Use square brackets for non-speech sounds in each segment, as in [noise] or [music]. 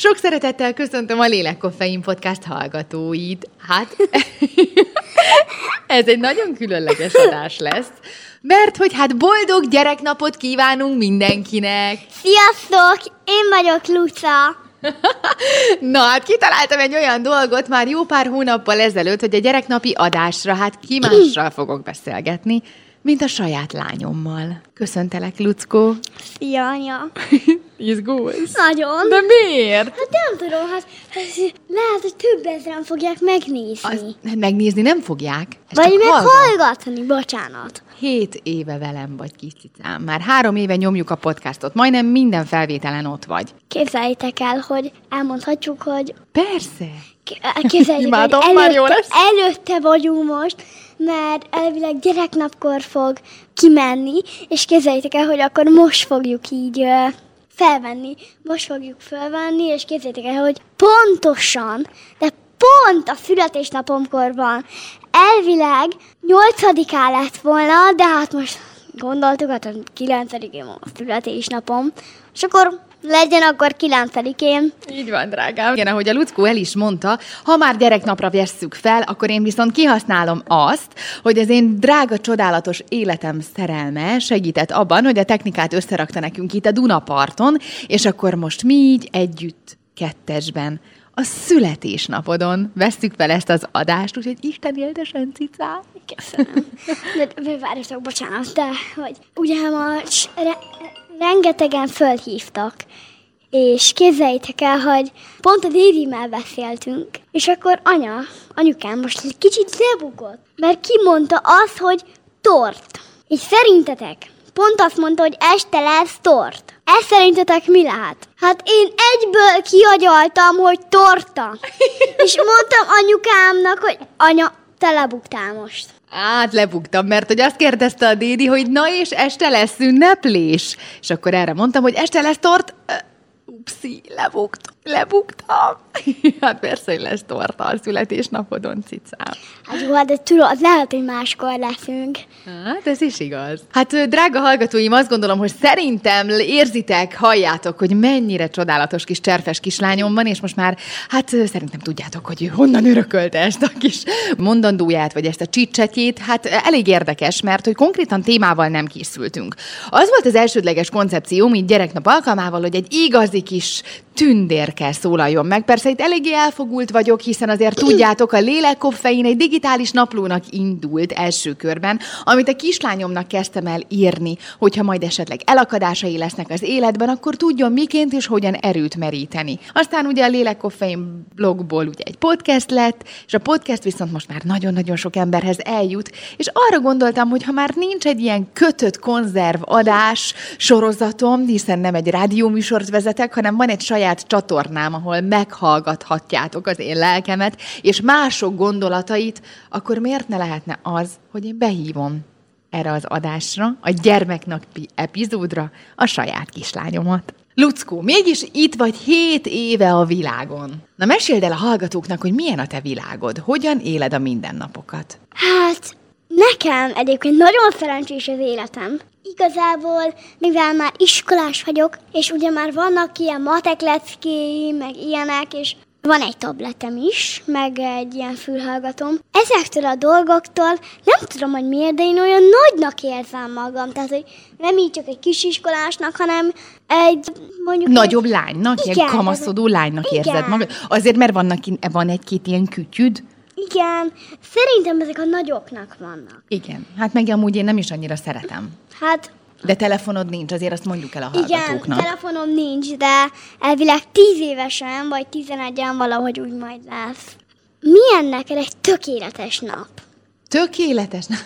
Sok szeretettel köszöntöm a Lélekkoffein Podcast hallgatóit. Hát, [laughs] ez egy nagyon különleges adás lesz, mert hogy hát boldog gyereknapot kívánunk mindenkinek. Sziasztok! Én vagyok Luca. [laughs] Na hát kitaláltam egy olyan dolgot már jó pár hónappal ezelőtt, hogy a gyereknapi adásra hát ki mással fogok beszélgetni, mint a saját lányommal. Köszöntelek, Luckó. Szia, anya. [laughs] Izgulsz? Nagyon. De miért? Hát nem tudom, hát, hát lehet, hogy több ezeren fogják megnézni. Az, megnézni nem fogják. Ez Vagy csak meg hallgat. hallgatni, bocsánat. Hét éve velem vagy, kis cicám. Már három éve nyomjuk a podcastot. Majdnem minden felvételen ott vagy. Képzeljétek el, hogy elmondhatjuk, hogy Persze. képzeljétek, jó előtte, lesz. előtte vagyunk most, mert elvileg gyereknapkor fog kimenni, és képzeljétek el, hogy akkor most fogjuk így felvenni, most fogjuk felvenni, és képzeljétek el, hogy pontosan, de pont a születésnapomkor van. Elvileg nyolcadikán lett volna, de hát most gondoltuk, hát a kilencedikén van a születésnapom, és akkor legyen akkor kilencedikén. Így van, drágám. Igen, ahogy a Luckó el is mondta, ha már gyereknapra vesszük fel, akkor én viszont kihasználom azt, hogy az én drága, csodálatos életem szerelme segített abban, hogy a technikát összerakta nekünk itt a Dunaparton, és akkor most mi így együtt, kettesben, a születésnapodon vesztük fel ezt az adást, úgyhogy Isten éltesen, cicám. Köszönöm. De, de várjatok, bocsánat, de hogy ugye ma rengetegen fölhívtak, és képzeljétek el, hogy pont a Dédimmel beszéltünk, és akkor anya, anyukám most egy kicsit lebukott, mert kimondta azt, hogy tort. És szerintetek, pont azt mondta, hogy este lesz tort. Ez szerintetek mi lehet? Hát én egyből kiagyaltam, hogy torta. [laughs] És mondtam anyukámnak, hogy anya, te lebuktál most. Hát lebuktam, mert hogy azt kérdezte a Dédi, hogy na és este lesz ünneplés. És akkor erre mondtam, hogy este lesz tort. Upszi, lebuktam, lebuktam. [laughs] Hát persze, hogy lesz torta a születésnapodon, cicám. Hát jó, de tudod, lehet, hogy máskor leszünk. Hát ez is igaz. Hát drága hallgatóim, azt gondolom, hogy szerintem érzitek, halljátok, hogy mennyire csodálatos kis cserfes kislányom van, és most már, hát szerintem tudjátok, hogy honnan örökölte ezt a kis mondandóját, vagy ezt a csicsetjét. Hát ö, elég érdekes, mert hogy konkrétan témával nem készültünk. Az volt az elsődleges koncepció, így gyereknap alkalmával, hogy egy igazi kis tündérkel szólaljon meg. Persze itt eléggé elfogult vagyok, hiszen azért [clears throat] tudjátok, a lélekkoffein egy digitális naplónak indult első körben, amit a kislányomnak kezdtem el írni, hogyha majd esetleg elakadásai lesznek az életben, akkor tudjon miként és hogyan erőt meríteni. Aztán ugye a lélekkoffein blogból ugye egy podcast lett, és a podcast viszont most már nagyon-nagyon sok emberhez eljut, és arra gondoltam, hogy ha már nincs egy ilyen kötött konzerv adás sorozatom, hiszen nem egy rádióműsort vezetek, hanem van egy saját csatornám, ahol meghallgathatjátok az én lelkemet, és mások gondolatait, akkor miért ne lehetne az, hogy én behívom erre az adásra, a gyermeknapi epizódra a saját kislányomat. Luckó, mégis itt vagy hét éve a világon. Na meséld el a hallgatóknak, hogy milyen a te világod, hogyan éled a mindennapokat. Hát, nekem egyébként nagyon szerencsés az életem. Igazából, mivel már iskolás vagyok, és ugye már vannak ilyen matek leckéim, meg ilyenek, és van egy tabletem is, meg egy ilyen fülhallgatom. Ezektől a dolgoktól nem tudom, hogy miért, de én olyan nagynak érzem magam. Tehát, hogy nem így csak egy kisiskolásnak, hanem egy mondjuk... Nagyobb egy, lánynak, Igen, ilyen kamaszodó lánynak Igen. érzed magad? Azért, mert vannak, van egy-két ilyen kütyüd? Igen, szerintem ezek a nagyoknak vannak. Igen, hát meg amúgy én nem is annyira szeretem. Hát De telefonod nincs, azért azt mondjuk el a Igen, hallgatóknak. telefonom nincs, de elvileg 10 évesen, vagy 11-en valahogy úgy majd lesz. Milyen neked egy tökéletes nap? Tökéletes. [laughs] Na,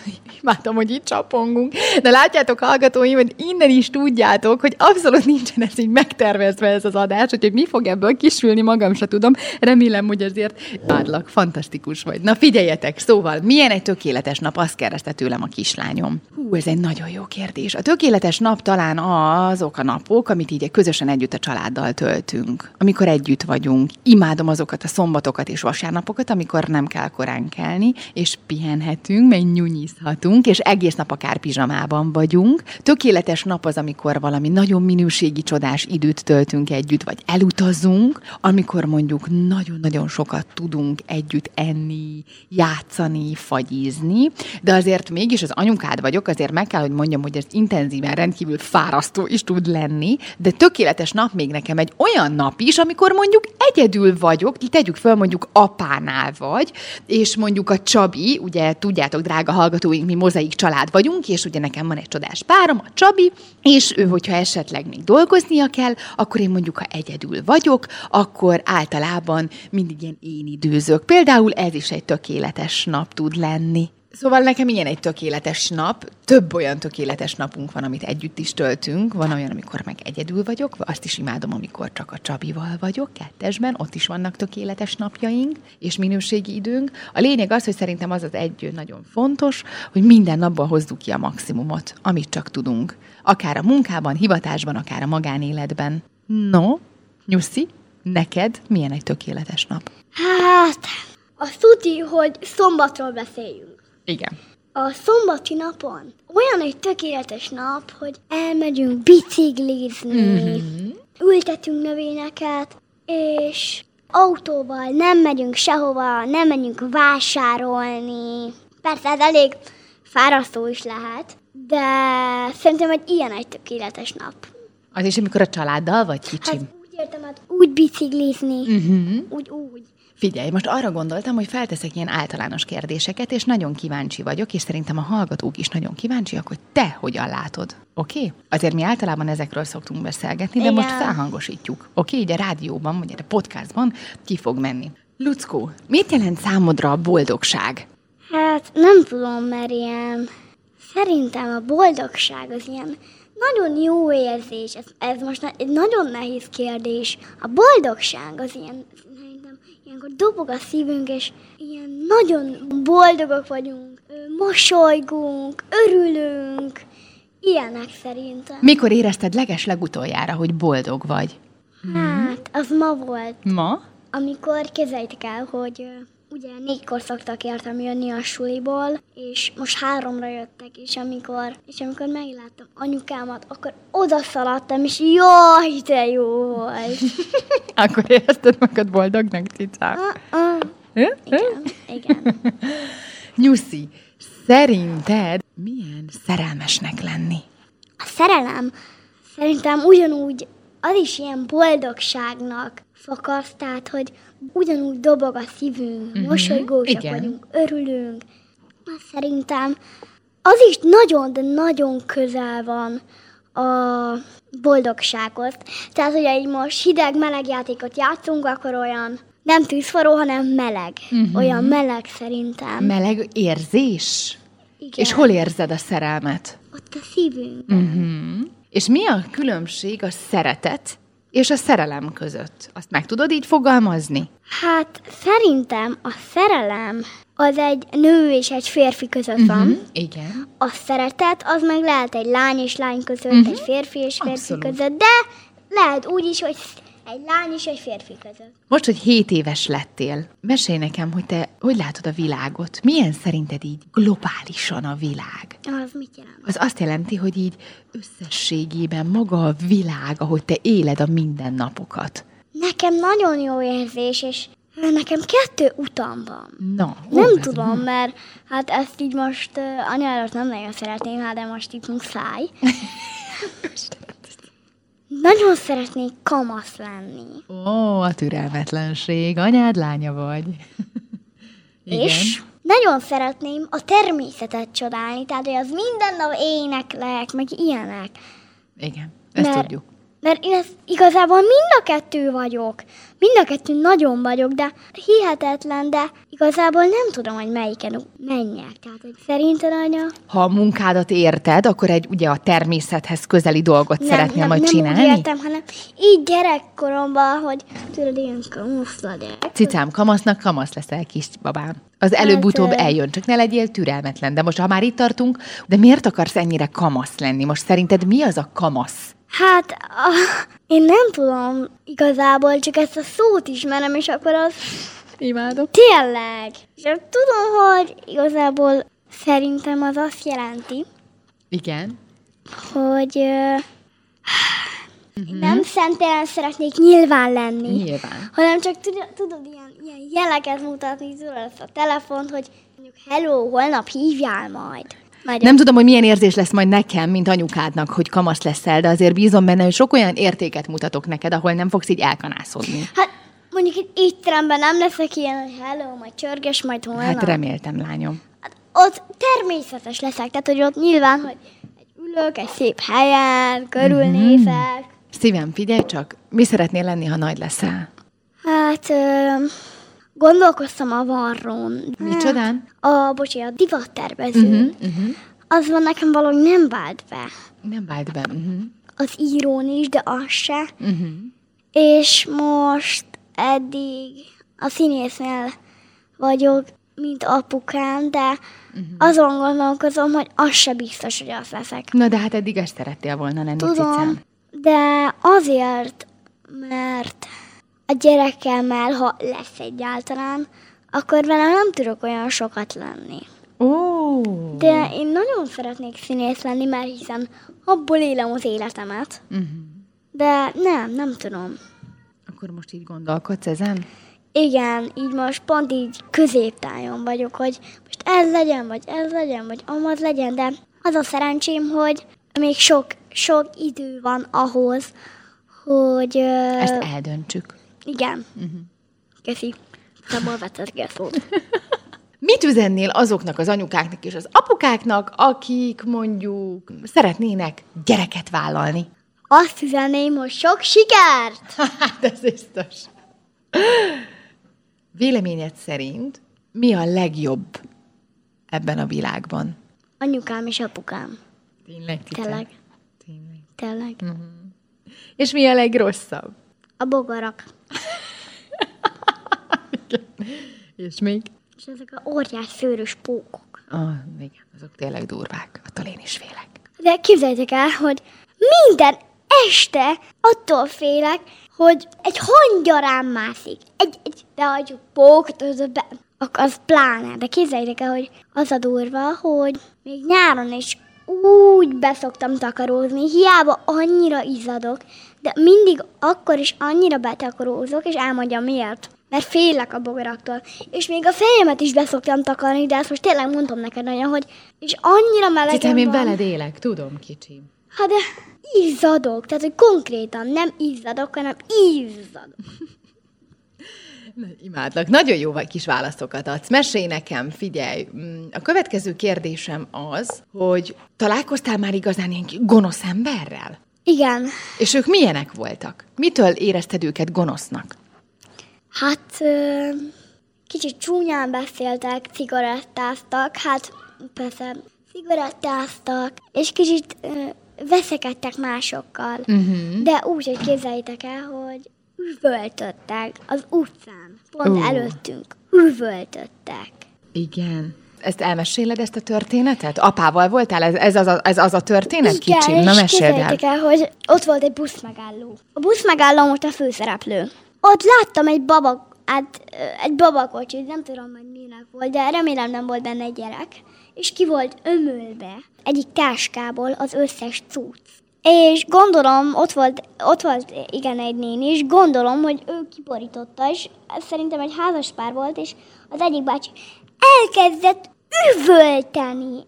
imádom, hogy itt csapongunk. De látjátok, hallgatóim, hogy innen is tudjátok, hogy abszolút nincsen ez így megtervezve ez az adás, hogy mi fog ebből kisülni, magam se tudom. Remélem, hogy azért várlak, fantasztikus vagy. Na figyeljetek, szóval, milyen egy tökéletes nap? Azt kérdezte tőlem a kislányom. Hú, ez egy nagyon jó kérdés. A tökéletes nap talán azok a napok, amit így közösen együtt a családdal töltünk. Amikor együtt vagyunk. Imádom azokat a szombatokat és vasárnapokat, amikor nem kell korán kelni, és pihenhet mehetünk, meg nyunyizhatunk, és egész nap akár pizsamában vagyunk. Tökéletes nap az, amikor valami nagyon minőségi, csodás időt töltünk együtt, vagy elutazunk, amikor mondjuk nagyon-nagyon sokat tudunk együtt enni, játszani, fagyízni, de azért mégis az anyukád vagyok, azért meg kell, hogy mondjam, hogy ez intenzíven rendkívül fárasztó is tud lenni, de tökéletes nap még nekem egy olyan nap is, amikor mondjuk egyedül vagyok, tegyük föl mondjuk apánál vagy, és mondjuk a Csabi, ugye tudjátok, drága hallgatóink, mi mozaik család vagyunk, és ugye nekem van egy csodás párom, a Csabi, és ő, hogyha esetleg még dolgoznia kell, akkor én mondjuk, ha egyedül vagyok, akkor általában mindig ilyen én időzök. Például ez is egy tökéletes nap tud lenni. Szóval nekem ilyen egy tökéletes nap. Több olyan tökéletes napunk van, amit együtt is töltünk. Van olyan, amikor meg egyedül vagyok, azt is imádom, amikor csak a Csabival vagyok, kettesben, ott is vannak tökéletes napjaink, és minőségi időnk. A lényeg az, hogy szerintem az az egy nagyon fontos, hogy minden napban hozzuk ki a maximumot, amit csak tudunk. Akár a munkában, hivatásban, akár a magánéletben. No, Nyuszi, neked milyen egy tökéletes nap? Hát, a tuti, hogy szombatról beszéljünk. Igen. A szombati napon olyan egy tökéletes nap, hogy elmegyünk biciklizni, mm-hmm. ültetünk növényeket, és autóval nem megyünk sehova, nem megyünk vásárolni. Persze ez elég fárasztó is lehet, de szerintem egy ilyen egy tökéletes nap. Az is, amikor a családdal vagy kicsim? Hát úgy értem, hát úgy biciklizni, uh-huh. úgy, úgy. Figyelj, most arra gondoltam, hogy felteszek ilyen általános kérdéseket, és nagyon kíváncsi vagyok, és szerintem a hallgatók is nagyon kíváncsiak, hogy te hogyan látod. Oké? Okay? Azért mi általában ezekről szoktunk beszélgetni, de Igen. most felhangosítjuk. Oké? Okay? Így a rádióban, vagy a podcastban ki fog menni. Luckó, mit jelent számodra a boldogság? Hát nem tudom, mert ilyen... Szerintem a boldogság az ilyen nagyon jó érzés. Ez, ez most egy nagyon nehéz kérdés. A boldogság az ilyen ilyenkor dobog a szívünk, és ilyen nagyon boldogok vagyunk, mosolygunk, örülünk, ilyenek szerintem. Mikor érezted leges legutoljára, hogy boldog vagy? Hát, az ma volt. Ma? Amikor képzeljétek el, hogy ugye négykor szoktak értem jönni a suliból, és most háromra jöttek, és amikor, és amikor megláttam anyukámat, akkor oda szaladtam, és jaj, de jó volt. [laughs] akkor érezted magad boldognak, cicám? Uh-uh. Igen, igen. [laughs] Nyuszi, szerinted milyen szerelmesnek lenni? A szerelem szerintem ugyanúgy az is ilyen boldogságnak fakaszt, tehát hogy ugyanúgy dobog a szívünk, uh-huh. mosolygósak Igen. vagyunk, örülünk. Mert szerintem az is nagyon, de nagyon közel van a boldogsághoz. Tehát, hogy egy most hideg-meleg játékot játszunk, akkor olyan nem tűzforró, hanem meleg. Uh-huh. Olyan meleg szerintem. Meleg érzés? Igen. És hol érzed a szerelmet? Ott a szívünkben. Uh-huh. És mi a különbség a szeretet és a szerelem között? Azt meg tudod így fogalmazni? Hát szerintem a szerelem az egy nő és egy férfi között uh-huh, van. Igen. A szeretet az meg lehet egy lány és lány között, uh-huh. egy férfi és férfi Abszolút. között, de lehet úgy is, hogy egy lány és egy férfi között. Most, hogy 7 éves lettél, mesélj nekem, hogy te hogy látod a világot? Milyen szerinted így globálisan a világ? Az mit jelent? Az azt jelenti, hogy így összességében maga a világ, ahogy te éled a mindennapokat. Nekem nagyon jó érzés, és Nekem kettő utam van. Na, Nem tudom, mert hát ezt így most uh, anyárat nem nagyon szeretném, hát de most itt muszáj. [laughs] Nagyon szeretnék kamasz lenni. Ó, a türelmetlenség. Anyád lánya vagy. [laughs] Igen. És nagyon szeretném a természetet csodálni, tehát hogy az minden nap éneklek, meg ilyenek. Igen, ezt Mert tudjuk. Mert én ezt igazából mind a kettő vagyok. Mind a kettő nagyon vagyok, de hihetetlen, de igazából nem tudom, hogy melyiken menjek. Tehát, hogy szerinted, anya? Ha a munkádat érted, akkor egy ugye a természethez közeli dolgot nem, szeretnél nem, majd nem csinálni? Nem értem, hanem így gyerekkoromban, hogy tudod, ilyen kamasz legyek. Cicám, kamasznak kamasz leszel, kis babám. Az előbb-utóbb hát, eljön, csak ne legyél türelmetlen. De most, ha már itt tartunk, de miért akarsz ennyire kamasz lenni? Most szerinted mi az a kamasz? Hát, uh, én nem tudom igazából, csak ezt a szót ismerem, és akkor az Imádom. Tényleg. És tudom, hogy igazából szerintem az azt jelenti, Igen. hogy uh, nem szentelen szeretnék nyilván lenni. Nyilván. hanem csak tudod, tudod ilyen, ilyen jeleket mutatni, tudod ezt a telefont, hogy mondjuk hello, holnap hívjál majd. Majd Nem tudom, hogy milyen érzés lesz majd nekem, mint anyukádnak, hogy kamasz leszel, de azért bízom benne, hogy sok olyan értéket mutatok neked, ahol nem fogsz így elkanászodni. Hát mondjuk itt étteremben nem leszek ilyen, hogy hello, majd csörges, majd holnap. Hát reméltem, lányom. Hát ott természetes leszek, tehát hogy ott nyilván, hogy egy ülök egy szép helyen, körülnézek. Szívem, figyelj csak, mi szeretnél lenni, ha nagy leszel? Hát ö, gondolkoztam a varrón. Micsodán? A, bocsi, a divattervezőn. Mhm, Uh-huh, uh-huh. Az van nekem valahogy nem vált be. Nem vált be. Uh-huh. Az írón is, de az se. Uh-huh. És most eddig a színésznél vagyok, mint apukám, de uh-huh. azon gondolkozom, hogy az se biztos, hogy az leszek. Na de hát eddig ezt szerettél volna lenni, Tudom, cicám. de azért, mert a gyerekemmel, ha lesz egyáltalán, akkor velem nem tudok olyan sokat lenni. Ó, De én nagyon szeretnék színész lenni, mert hiszen abból élem az életemet. uh-huh. De nem, nem tudom. akkor most így gondolkodsz ezen? Igen, így most pont így középtájon vagyok, hogy most ez legyen, vagy ez legyen, vagy amaz legyen, de az a szerencsém, hogy még sok, sok idő van ahhoz, hogy... Ezt eldöntsük. Igen. Uh-huh. Köszi. Szabol vetett szót. [laughs] Mit üzennél azoknak az anyukáknak és az apukáknak, akik mondjuk szeretnének gyereket vállalni? Azt üzenném, hogy sok sikert! [laughs] Hát ez biztos. Véleményed szerint mi a legjobb ebben a világban? Anyukám és apukám. Tényleg? Tényleg. Tényleg. Tényleg. És mi a legrosszabb? A bogarak. És még? És ezek a óriás szőrös pókok. Ah, igen, azok tényleg durvák. Attól én is félek. De képzeljétek el, hogy minden este attól félek, hogy egy hangyarám mászik. Egy, egy de hagyjuk pókot, az, a be, az pláne. De képzeljétek el, hogy az a durva, hogy még nyáron is úgy beszoktam takarózni, hiába annyira izzadok, de mindig akkor is annyira betakarózok, és elmondjam miért. Mert félek a bogaraktól. És még a fejemet is beszoktam takarni, de ezt most tényleg mondom neked nagyon, hogy és annyira melegem Cicám, én veled élek, tudom, kicsim. Hát de izzadok, tehát hogy konkrétan nem izzadok, hanem izzadok. [laughs] Imádlak. Nagyon jó vagy kis válaszokat adsz. Mesélj nekem, figyelj. mm, A következő kérdésem az, hogy találkoztál már igazán ilyen gonosz emberrel? Igen, És ők milyenek voltak? Mitől érezted őket gonosznak? hát kicsit csúnyán beszéltek, cigarettáztak, hát persze cigarettáztak, és kicsit veszekedtek másokkal. Uh-huh. De úgy, hogy képzeljétek el, hogy üvöltöttek az utcán, pont uh. előttünk, üvöltöttek. Igen. Ezt elmeséled, ezt a történetet? Apával voltál? Ez, ez, az, a, ez az a történet, Igen, kicsim? Na, meséld el. el, hogy ott volt egy buszmegálló. A buszmegálló volt a főszereplő. Ott láttam egy baba, hát egy babakocsit, nem tudom, hogy minek volt, de remélem nem volt benne egy gyerek. És ki volt ömölve egyik táskából az összes cucc. És gondolom, ott volt, ott volt igen egy néni, és gondolom, hogy ő kiborította, és szerintem egy házas pár volt, és az egyik bácsi elkezdett üvölteni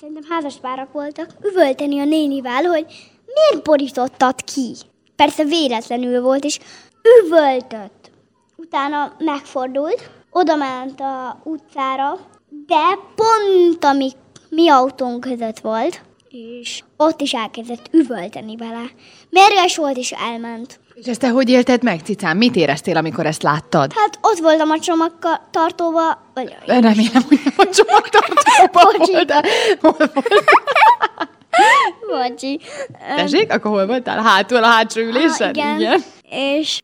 szerintem házaspárak voltak, üvölteni a nénivel, hogy miért borítottad ki. Persze véletlenül volt, és üvöltött. Utána megfordult, oda ment a utcára, de pont a mi, mi autónk között volt, és ott is elkezdett üvölteni vele. Mérges volt, és elment. És ezt te hogy élted meg, cicám? Mit éreztél, amikor ezt láttad? Hát ott voltam a csomagtartóba, vagy Remélem, hogy nem a csomagtartóban Bocsi. voltál. Hol voltál? Bocsi. Tessék, akkor hol voltál? Hátul a hátsó ülésen? Ah, igen. És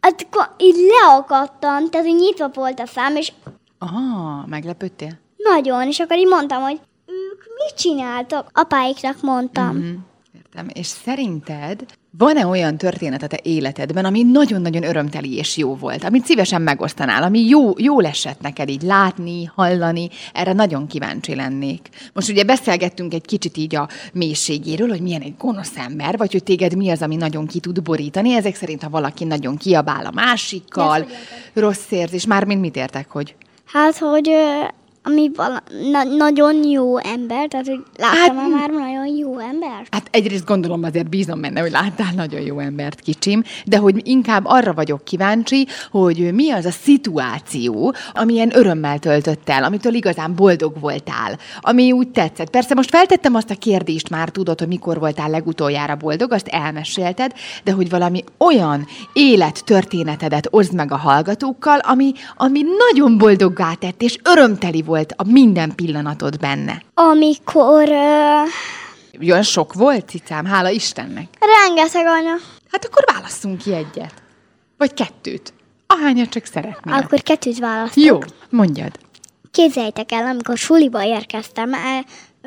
hát ko- így leakadtam, tehát hogy nyitva volt a szám, és Ah, meglepődtél? nagyon, és akkor így mondtam, hogy mit csináltak? Apáiknak mondtam. Mhm, Értem. És szerinted Van-e olyan történet a te életedben, ami nagyon-nagyon örömteli és jó volt, amit szívesen megosztanál, ami jó, jó esett neked így látni, hallani, erre nagyon kíváncsi lennék. Most ugye beszélgettünk egy kicsit így a mélységéről, hogy milyen egy gonosz ember, vagy hogy téged mi az, ami nagyon ki tud borítani. Ezek szerint, ha valaki nagyon kiabál a másikkal, rossz érzés, mármint mit értek, hogy Hát, hogy ami vala, na, nagyon jó ember, tehát hogy láttam hát, már nagyon jó ember. Hát egyrészt gondolom azért bízom benne, hogy láttál nagyon jó embert, kicsim, de hogy inkább arra vagyok kíváncsi, hogy mi az a szituáció, amilyen örömmel töltött el, amitől igazán boldog voltál, ami úgy tetszett. Persze most feltettem azt a kérdést már, tudod, hogy mikor voltál legutoljára boldog, azt elmesélted, de hogy valami olyan élettörténetedet oszd meg a hallgatókkal, ami, ami nagyon boldoggá tett, és örömteli volt a minden pillanatod benne. Amikor ö, Olyan sok volt, cicám, hála Istennek. rengeteg anya, Hát akkor válasszunk ki egyet. Vagy kettőt. Ahányat csak szeretnél. akkor kettőt választok. Jó, mondjad. Képzeljétek el, amikor suliba érkeztem, el,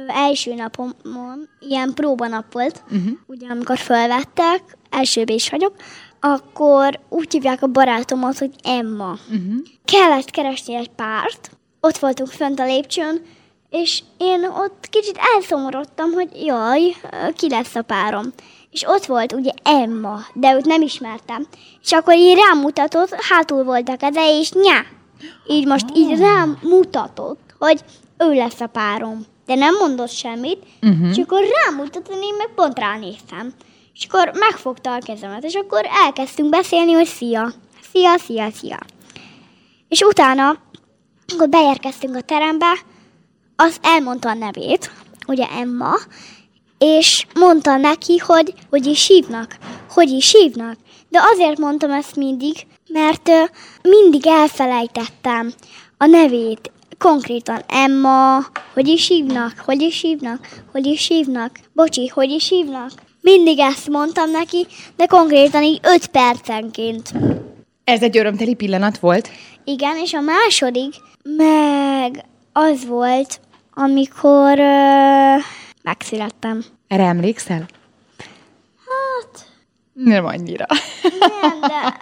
első napomon, ilyen próbanap volt, uh-huh. ugye amikor felvettek, első is vagyok, akkor úgy hívják a barátomat, hogy Emma. Uh-huh. Kellett keresni egy párt, ott voltunk fönt a lépcsőn, és én ott kicsit elszomorodtam, hogy jaj, ki lesz a párom. És ott volt ugye Emma, de őt nem ismertem. És akkor így rámutatott, hátul volt a keze, és nyá, így most így rám mutatott, hogy ő lesz a párom. De nem mondott semmit, uh-huh. és akkor rámutatott, én meg pont ránéztem. És akkor megfogta a kezemet, és akkor elkezdtünk beszélni, hogy szia, szia, szia, szia. És utána, akkor beérkeztünk a terembe, az elmondta a nevét, ugye Emma, és mondta neki, hogy hogy is hívnak, hogy is hívnak. De azért mondtam ezt mindig, mert mindig elfelejtettem a nevét. Konkrétan Emma, hogy is hívnak, hogy is hívnak, hogy is hívnak, bocsi, hogy is hívnak. Mindig ezt mondtam neki, de konkrétan így öt percenként. Ez egy örömteli pillanat volt. Igen, és a második meg az volt, amikor ö, megszülettem. Erre emlékszel? Hát, Nem annyira. nem, de.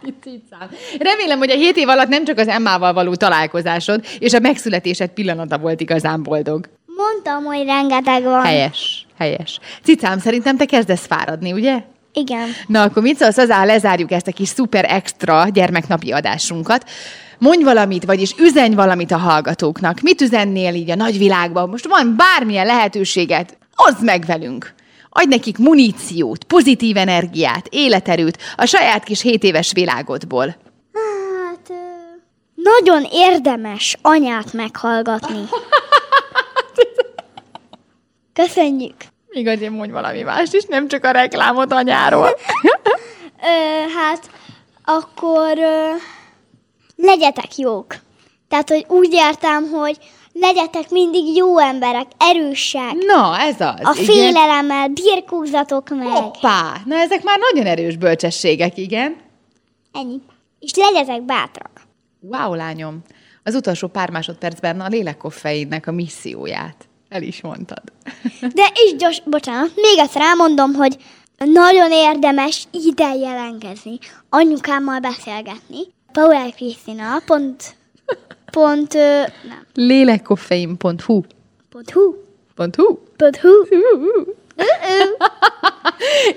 [laughs] Remélem, hogy a hét év alatt nem csak az Emmával való találkozásod, és a megszületésed pillanata volt igazán boldog. mondtam, hogy rengeteg van. Helyes, helyes. Cicám, szerintem te kezdesz fáradni, ugye? Igen. Na, akkor mit szólsz hozzá, lezárjuk ezt a kis szuper extra gyermeknapi adásunkat. Mondj valamit, vagyis üzenj valamit a hallgatóknak. Mit üzennél így a nagyvilágban? Most van bármilyen lehetőséget, oszd meg velünk. Adj nekik muníciót, pozitív energiát, életerőt a saját kis 7 éves világodból. Hát, ö, nagyon érdemes anyát meghallgatni. Köszönjük. Azért mondj valami mást is, nem csak a reklámot anyáról. Ö, hát, akkor ö, legyetek jók. Tehát, hogy úgy értem, hogy legyetek mindig jó emberek, erősek. Na, ez az. A igen. félelemmel birkózzatok meg. Hoppá! Na, ezek már nagyon erős bölcsességek, igen. Ennyi. És legyetek bátrak. Wow, lányom! Az utolsó pár másodpercben a lélekkoffeinnek a misszióját el is mondtad. De is gyors, bocsánat, még egyszer elmondom, hogy nagyon érdemes ide jelentkezni, anyukámmal beszélgetni. Paula Krisztina, pont, pont, ö, nem, Lélekkoffein.hu pont hu, Pont hu. pont hu.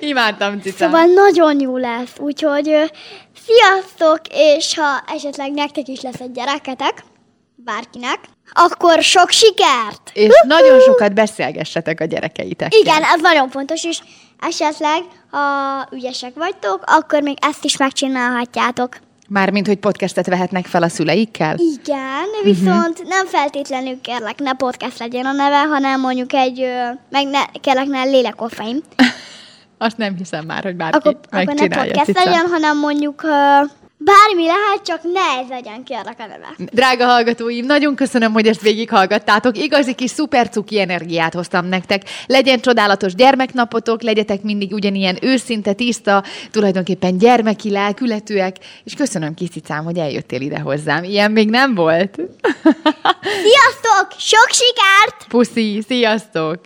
[laughs] Imádtam, cicám. Szóval nagyon jó lesz, úgyhogy ö, sziasztok, és ha esetleg nektek is lesz egy gyereketek, bárkinek, akkor sok sikert! És nagyon sokat beszélgessetek a gyerekeitekkel. Igen, ez nagyon fontos, és esetleg, ha ügyesek vagytok, akkor még ezt is megcsinálhatjátok. Mármint, hogy podcastet vehetnek fel a szüleikkel? Igen, viszont uh-huh. nem feltétlenül kérlek, ne podcast legyen a neve, hanem mondjuk egy, meg ne, kérlek, ne lélekoffeim. [laughs] Azt nem hiszem már, hogy bárki Akkor, akkor ne megcsinálja. podcast legyen, hanem mondjuk ö, bármi lehet, csak ne ez legyen, kérlek a neve. Drága hallgatóim, nagyon köszönöm, hogy ezt végighallgattátok. Igazi kis szuper cuki energiát hoztam nektek. Legyen csodálatos gyermeknapotok, legyetek mindig ugyanilyen őszinte, tiszta, tulajdonképpen gyermeki lelkületűek, és köszönöm kis cicám, hogy eljöttél ide hozzám. Ilyen még nem volt. [laughs] Sziasztok! Sok sikert! Puszi, sziasztok!